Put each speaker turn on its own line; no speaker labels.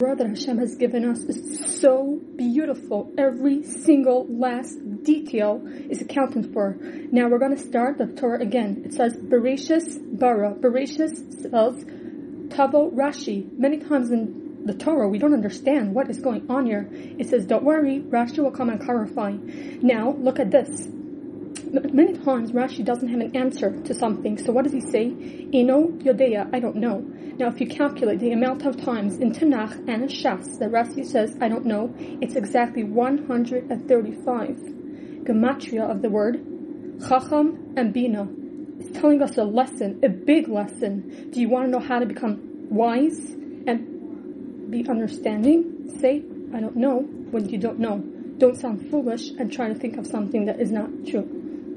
That Hashem has given us is so beautiful. Every single last detail is accounted for. Now we're going to start the Torah again. It says Bereshis bara. Bereshis spells Tavo Rashi. Many times in the Torah we don't understand what is going on here. It says, don't worry, Rashi will come and clarify. Now look at this. Many times Rashi doesn't have an answer to something. So what does he say? Eno Yodea, I don't know. Now if you calculate the amount of times in Tanakh and in Shas that Rashi says, I don't know, it's exactly 135. Gematria of the word Chacham and Bina. It's telling us a lesson, a big lesson. Do you want to know how to become wise and be understanding? Say, I don't know when you don't know. Don't sound foolish and try to think of something that is not true.